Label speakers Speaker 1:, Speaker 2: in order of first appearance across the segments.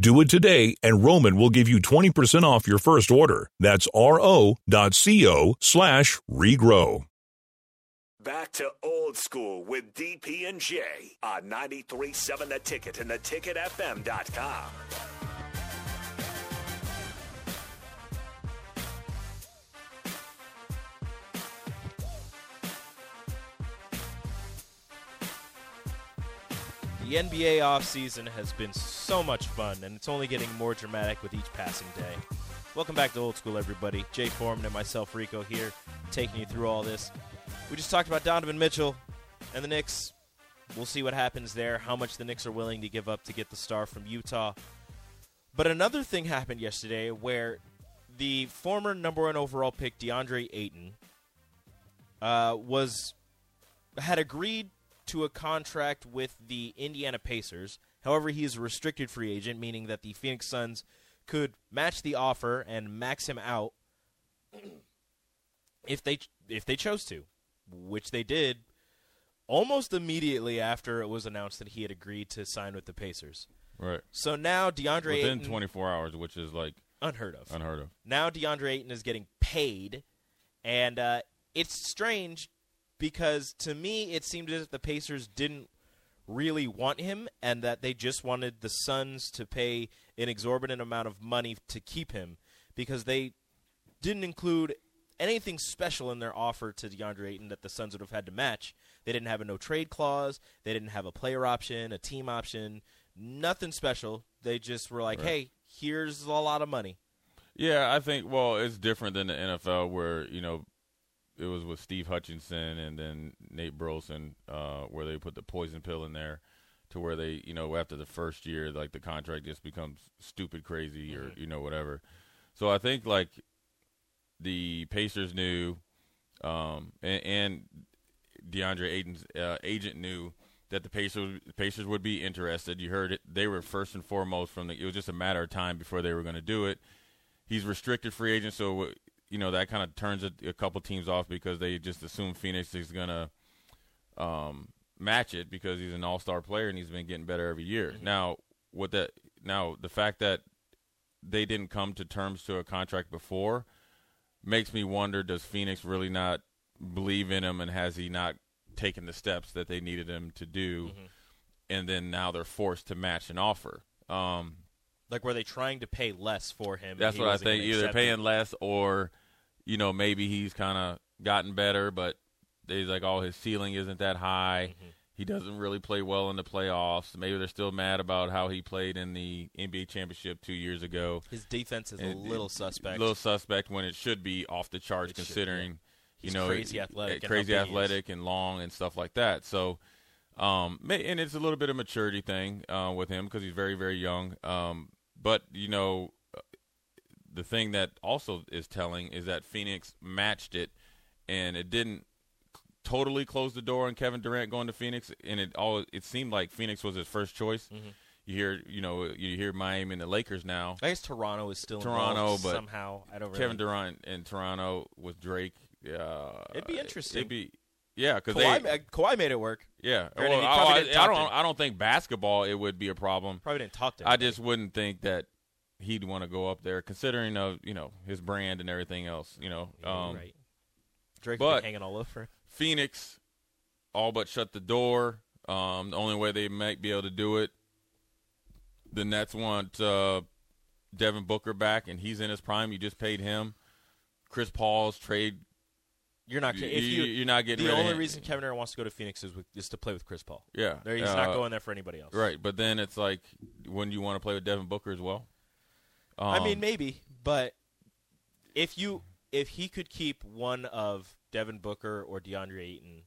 Speaker 1: Do it today, and Roman will give you 20% off your first order. That's ro.co slash regrow.
Speaker 2: Back to old school with DP and J on 93.7 The Ticket and theticketfm.com.
Speaker 3: The NBA offseason has been so much fun, and it's only getting more dramatic with each passing day. Welcome back to Old School, everybody. Jay Foreman and myself, Rico, here, taking you through all this. We just talked about Donovan Mitchell and the Knicks. We'll see what happens there, how much the Knicks are willing to give up to get the star from Utah. But another thing happened yesterday where the former number one overall pick, DeAndre Ayton, uh, was had agreed to a contract with the Indiana Pacers. However, he is a restricted free agent, meaning that the Phoenix Suns could match the offer and max him out if they if they chose to, which they did almost immediately after it was announced that he had agreed to sign with the Pacers.
Speaker 4: Right.
Speaker 3: So now DeAndre
Speaker 4: Within
Speaker 3: Ayton,
Speaker 4: 24 hours, which is like
Speaker 3: unheard of.
Speaker 4: unheard of.
Speaker 3: Now DeAndre Ayton is getting paid, and uh, it's strange because to me it seemed as if the Pacers didn't really want him, and that they just wanted the Suns to pay an exorbitant amount of money to keep him because they didn't include anything special in their offer to DeAndre Ayton that the Suns would have had to match. They didn't have a no trade clause. They didn't have a player option, a team option, nothing special. They just were like,
Speaker 4: Right.
Speaker 3: "Hey, here's a lot of money."
Speaker 4: Yeah, I think. Well, it's different than the NFL, where you know it was with Steve Hutchinson and then Nate Burleson, uh, where they put the poison pill in there, to where they, you know, after the first year, like the contract just becomes stupid crazy or you know whatever. So I think like the Pacers knew, um, and, and DeAndre Ayton's uh, agent knew that the Pacers Pacers would be interested. You heard it; they were first and foremost from the. It was just a matter of time before they were going to do it. He's restricted free agent, so you know that kind of turns a, a couple teams off because they just assume Phoenix is going to um, match it because he's an All Star player and he's been getting better every year. Now, what that now the fact that they didn't come to terms to a contract before makes me wonder: Does Phoenix really not believe in him, and has he not taken the steps that they needed him to do? And then now they're forced to match an offer. Um,
Speaker 3: Like, were they trying to pay less for him?
Speaker 4: that's what I think. Either paying
Speaker 3: it?
Speaker 4: less, or you know, maybe he's kind of gotten better, but he's like, oh, his ceiling isn't that high.
Speaker 3: Mm-hmm.
Speaker 4: He doesn't really play well in the playoffs. Maybe they're still mad about how he played in the NBA championship two years ago.
Speaker 3: His defense is a
Speaker 4: And-
Speaker 3: little suspect.
Speaker 4: little suspect when it should be off the charts,
Speaker 3: It
Speaker 4: considering you know
Speaker 3: crazy athletic and
Speaker 4: crazy
Speaker 3: big he is.
Speaker 4: athletic and long and stuff like that. So, um, and it's a little bit of maturity thing uh, with him because he's very very young. Um, but you know, the thing that also is telling is that Phoenix matched it, and it didn't totally close the door on Kevin Durant going to Phoenix, and it all it seemed like Phoenix was his first choice.
Speaker 3: Mm-hmm.
Speaker 4: You hear, you know, you hear Miami and the Lakers now.
Speaker 3: I guess Toronto is still
Speaker 4: Toronto, but
Speaker 3: somehow I don't.
Speaker 4: Kevin Durant in Toronto with Drake. Uh,
Speaker 3: It'd be interesting.
Speaker 4: It'd be yeah, because
Speaker 3: Kawhi,
Speaker 4: they
Speaker 3: Kawhi made it work.
Speaker 4: yeah. Well, I, I- I don't I don't think basketball it would be a problem.
Speaker 3: Probably didn't talk to.
Speaker 4: I just wouldn't think that he'd want to go up there, considering of you know his brand and everything else. You know, um,
Speaker 3: right. Drake
Speaker 4: but-
Speaker 3: hanging all over.
Speaker 4: Phoenix all but shut the door. Um, the only way they might be able to do it, the Nets want uh, Devin Booker back, and he's in his prime. You just paid him. Chris Paul's trade
Speaker 3: You're not. If you,
Speaker 4: you- you're not getting
Speaker 3: the only reason Kevin Durant wants to go to Phoenix is, with, is to play with Chris Paul.
Speaker 4: Yeah,
Speaker 3: There, he's
Speaker 4: uh,
Speaker 3: not going there for anybody else.
Speaker 4: Right, but then it's like, when you want to play with Devin Booker as well?
Speaker 3: I mean,
Speaker 4: Um,
Speaker 3: maybe, but if you if he could keep one of Devin Booker or DeAndre Ayton,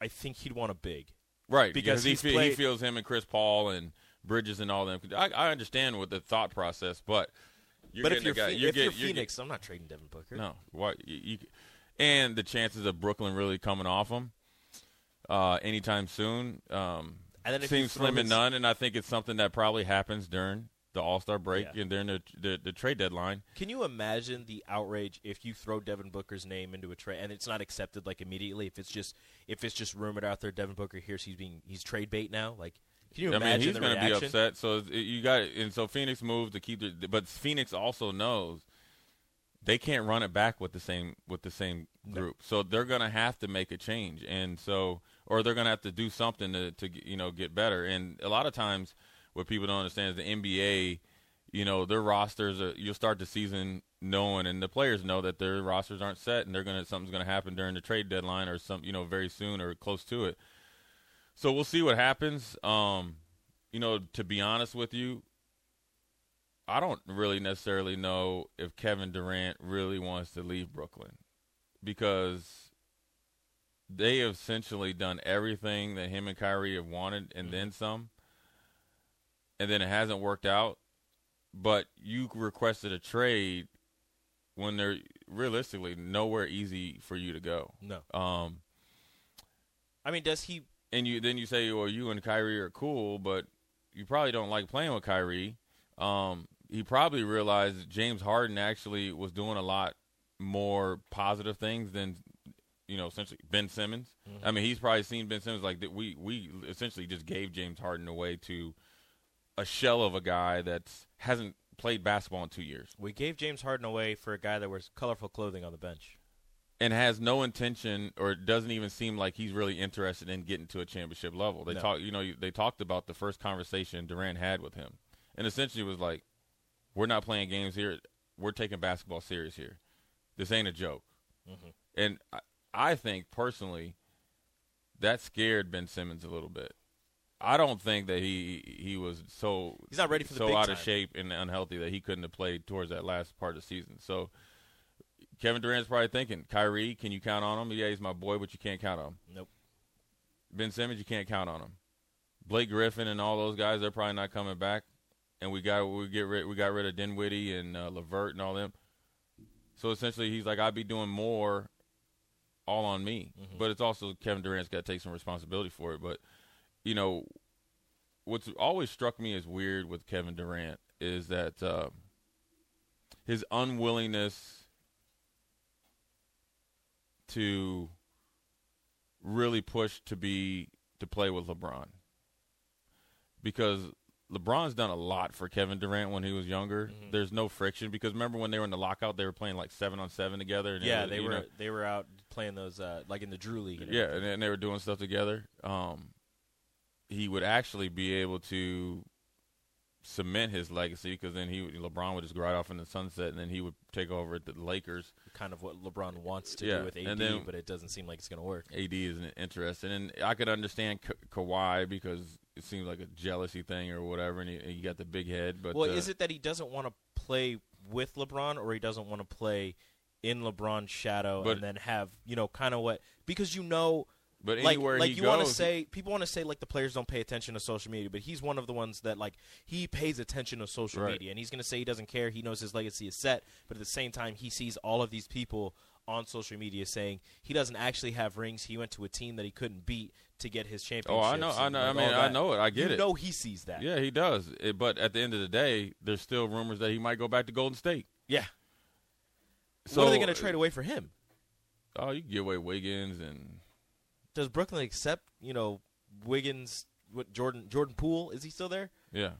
Speaker 3: I think he'd want a big.
Speaker 4: Right,
Speaker 3: because
Speaker 4: because, he, fe- he feels him and Chris Paul and Bridges and all them. I, I understand what the thought process, but you're
Speaker 3: but if you're,
Speaker 4: guy,
Speaker 3: Phe-
Speaker 4: you're
Speaker 3: if
Speaker 4: get-
Speaker 3: you're
Speaker 4: you're get-
Speaker 3: Phoenix, I'm not trading Devin Booker.
Speaker 4: no, why you, you, and the chances of Brooklyn really coming off him uh, anytime soon um, seems slim and none, and I think it's something that probably happens during the All Star break
Speaker 3: Yeah.
Speaker 4: and during the, the the trade deadline.
Speaker 3: Can you imagine the outrage if you throw Devin Booker's name into a trade and it's not accepted like immediately? If it's just if it's just rumored out there, Devin Booker hears he's being he's trade bait now. Like, can you
Speaker 4: I
Speaker 3: imagine
Speaker 4: mean, he's going to be upset. So you got, and so Phoenix moved to keep the, but Phoenix also knows they can't run it back with the same with the same group. So they're going to have to make a change, and so or they're going to have to do something to to you know get better. And a lot of times, what people don't understand is the NBA. You know their rosters. Are, you'll start the season knowing, and the players know that their rosters aren't set, and they're gonna something's gonna happen during the trade deadline or some you know very soon or close to it. So we'll see what happens. Um, you know, to be honest with you, I don't really necessarily know if Kevin Durant really wants to leave Brooklyn because they have essentially done everything that him and Kyrie have wanted and then some. And then it hasn't worked out. But you requested a trade when they're realistically nowhere easy for you to go.
Speaker 3: No,
Speaker 4: Um,
Speaker 3: I mean, does he?
Speaker 4: and you then you say, well, you and Kyrie are cool, but you probably don't like playing with Kyrie. Um, he probably realized James Harden actually was doing a lot more positive things than you know essentially Ben Simmons. Mm-hmm. I mean, he's probably seen Ben Simmons like that. We we essentially just gave James Harden away to a shell of a guy that hasn't played basketball in two years
Speaker 3: We gave James Harden away for a guy that wears colorful clothing on the bench.
Speaker 4: and has no intention or doesn't even seem like he's really interested in getting to a championship level. They
Speaker 3: No.
Speaker 4: talk, you know, they talked about the first conversation Durant had with him, and essentially was like, "We're not playing games here. We're taking basketball serious here. This ain't a joke."
Speaker 3: Mm-hmm.
Speaker 4: And I, I think personally, that scared Ben Simmons a little bit. I don't think that he he was so
Speaker 3: He's not ready for
Speaker 4: so out of shape and unhealthy that he couldn't have played towards that last part of the season. So Kevin Durant's probably thinking, Kyrie, can you count on him? Yeah, he's my boy, but you can't count on him.
Speaker 3: Nope.
Speaker 4: Ben Simmons, you can't count on him. Blake Griffin and all those guys, they're probably not coming back. And we got we get rid we got rid of Dinwiddie and uh, Levert and all them. So essentially, he's like, I'd be doing more, all on me.
Speaker 3: Mm-hmm.
Speaker 4: But it's also Kevin Durant's got to take some responsibility for it. But you know, what's always struck me as weird with Kevin Durant is that uh, his unwillingness to really push to be to play with LeBron because LeBron's done a lot for Kevin Durant when he was younger.
Speaker 3: Mm-hmm.
Speaker 4: There's no friction because remember when they were in the lockout, they were playing like seven on seven together. And
Speaker 3: Yeah,
Speaker 4: was,
Speaker 3: they were
Speaker 4: know-
Speaker 3: they were out playing those uh, like in the Drew League. And
Speaker 4: yeah, and, and they were doing stuff together. Um, he would actually be able to cement his legacy because then he would- LeBron would just go right off in the sunset, and then he would take over at the Lakers.
Speaker 3: kind of what LeBron wants to
Speaker 4: Yeah,
Speaker 3: do with AD,
Speaker 4: then-
Speaker 3: but it doesn't seem like it's going to work.
Speaker 4: AD isn't interested, and I could understand Ka- Kawhi because it seems like a jealousy thing or whatever, and he, he got the big head. But
Speaker 3: well,
Speaker 4: uh,
Speaker 3: is it that he doesn't want to play with LeBron, or he doesn't want to play in LeBron's shadow
Speaker 4: But-
Speaker 3: and then have you know kind of what because you know.
Speaker 4: But
Speaker 3: like,
Speaker 4: anywhere
Speaker 3: like
Speaker 4: he
Speaker 3: you want to say, people want to say like the players don't pay attention to social media, but he's one of the ones that like he pays attention to social
Speaker 4: Right.
Speaker 3: media, and he's going to say he doesn't care. He knows his legacy is set, but at the same time, he sees all of these people on social media saying he doesn't actually have rings. He went to a team that he couldn't beat to get his championship.
Speaker 4: Oh, I know, I know. I mean, I know it. I get
Speaker 3: you
Speaker 4: it.
Speaker 3: know, he sees that.
Speaker 4: Yeah, he does. It, but at the end of the day, there's still rumors that he might go back to Golden State.
Speaker 3: Yeah.
Speaker 4: So
Speaker 3: what are they going to trade uh, away for him?
Speaker 4: Oh, you can give away Wiggins and
Speaker 3: Does Brooklyn accept you know Wiggins? What Jordan Jordan Poole is he still there?
Speaker 4: yeah.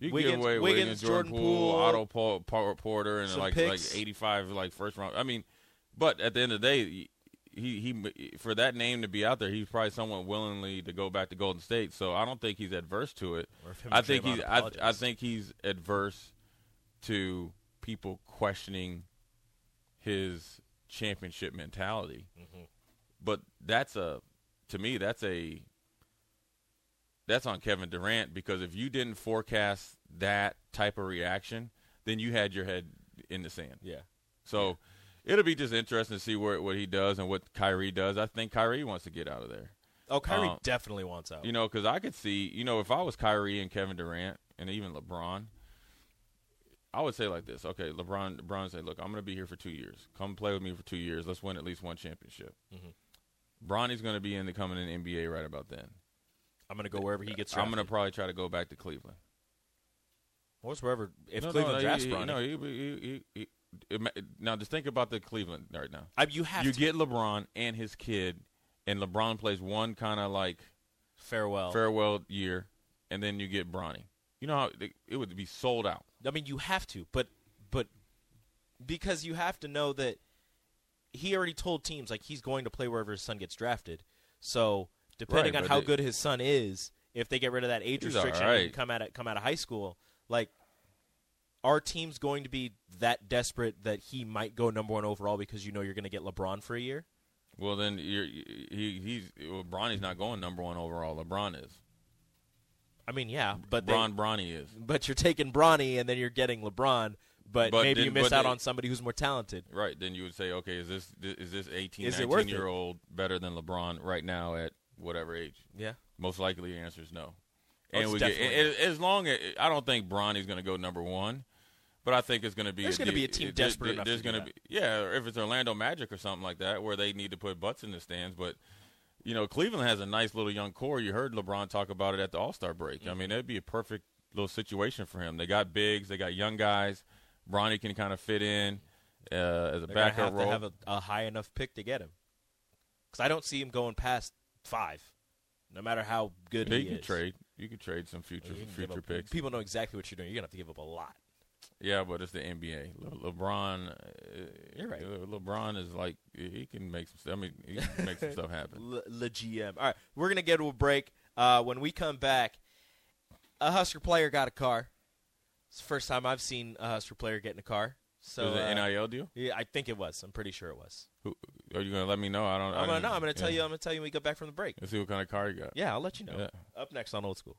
Speaker 4: You
Speaker 3: Wiggins-
Speaker 4: give away
Speaker 3: Wiggins,
Speaker 4: Wiggins, Jordan,
Speaker 3: Jordan
Speaker 4: Poole, Otto Paul, Paul, Porter, and like
Speaker 3: picks.
Speaker 4: like 85 like first round. I mean, but at the end of the day, he he for that name to be out there, he's probably someone willingly to go back to Golden State. So I don't think he's adverse to it.
Speaker 3: Or if him
Speaker 4: I think he's I, I think he's adverse to people questioning his championship mentality.
Speaker 3: Mm-hmm.
Speaker 4: But that's a to me that's a that's on Kevin Durant because if you didn't forecast that type of reaction, then you had your head in the sand.
Speaker 3: Yeah.
Speaker 4: So it'll be just interesting to see where, what he does and what Kyrie does. I think Kyrie wants to get out of there.
Speaker 3: Oh, Kyrie
Speaker 4: Um,
Speaker 3: definitely wants out.
Speaker 4: You know, because I could see, you know, if I was Kyrie and Kevin Durant and even LeBron, I would say like this. Okay, LeBron, LeBron say, look, I'm going to be here for two years. Come play with me for two years. Let's win at least one championship.
Speaker 3: Mhm.
Speaker 4: Bronny's going to be in the coming in the NBA right about then.
Speaker 3: I'm going to go wherever he gets
Speaker 4: I'm going to probably try to go back to Cleveland.
Speaker 3: Or wherever. If
Speaker 4: No,
Speaker 3: Cleveland
Speaker 4: no,
Speaker 3: drafts
Speaker 4: he,
Speaker 3: Bronny.
Speaker 4: no, he, he, ima- now just think about the Cleveland right now.
Speaker 3: I, you have
Speaker 4: You
Speaker 3: to.
Speaker 4: get LeBron and his kid, and LeBron plays one kind of like
Speaker 3: farewell.
Speaker 4: farewell year, and then you get Bronny. You know how it, it would be sold out.
Speaker 3: I mean, you have to, but but because you have to know that he already told teams like he's going to play wherever his son gets drafted. So depending
Speaker 4: Right,
Speaker 3: on how
Speaker 4: they-
Speaker 3: good his son is, if they get rid of that age restriction
Speaker 4: right.
Speaker 3: and come out of, come out of high school, like our team's going to be that desperate that he might go number one overall because you know you're going to get LeBron for a year.
Speaker 4: Well, then you're, he he's well, Bronny's not going number one overall. LeBron is.
Speaker 3: I mean, yeah, but they-
Speaker 4: Bron Bronny is.
Speaker 3: but you're taking Bronny and then you're getting LeBron, but,
Speaker 4: But
Speaker 3: maybe
Speaker 4: then-
Speaker 3: you miss out
Speaker 4: they-
Speaker 3: on somebody who's more talented.
Speaker 4: Right. Then you would say, okay, is this is this 18,
Speaker 3: Is
Speaker 4: 19
Speaker 3: worth it?
Speaker 4: year old better than LeBron right now at whatever age?
Speaker 3: Yeah.
Speaker 4: Most likely, the answer is no.
Speaker 3: Oh,
Speaker 4: And we get, as, long as I don't think Bronny's going to go number one, but I think it's going to be
Speaker 3: There's
Speaker 4: a
Speaker 3: gonna be a team desperate
Speaker 4: there-
Speaker 3: enough
Speaker 4: There's gonna
Speaker 3: that.
Speaker 4: be yeah, or if it's Orlando Magic or something like that, where they need to put butts in the stands. But you know, Cleveland has a nice little young core. You heard LeBron talk about it at the All Star break. I
Speaker 3: Mm-hmm.
Speaker 4: mean, that'd be a perfect little situation for him. They got bigs, they got young guys. Bronny can kind of fit in uh, as a
Speaker 3: They're
Speaker 4: backup
Speaker 3: have
Speaker 4: role.
Speaker 3: to have a, a high enough pick to get him. Because I don't see him going past five, no matter how good
Speaker 4: Yeah,
Speaker 3: he
Speaker 4: you can trade. You can trade some future future
Speaker 3: up-
Speaker 4: picks.
Speaker 3: People know exactly what you're doing. You're gonna have to give up a lot.
Speaker 4: Yeah, but it's the NBA. Le- LeBron, uh,
Speaker 3: You're right.
Speaker 4: Le- LeBron is like he can make some. stuff. I mean, he can make some stuff happen.
Speaker 3: Le GM. All right, we're gonna get to a break. Uh, when we come back, a Husker player got a car. It's the first time I've seen a Husker player get in a car. So
Speaker 4: is it
Speaker 3: uh,
Speaker 4: an NIL deal?
Speaker 3: yeah, I think it was. I'm pretty sure it was.
Speaker 4: Who, are you gonna let me know? I don't. I
Speaker 3: I'm gonna
Speaker 4: didn't-
Speaker 3: I'm gonna tell
Speaker 4: yeah.
Speaker 3: you. I'm gonna tell you when we get back from the break.
Speaker 4: Let's see what kind of car you got.
Speaker 3: Yeah, I'll let you know.
Speaker 4: Yeah.
Speaker 3: Up next on Old School.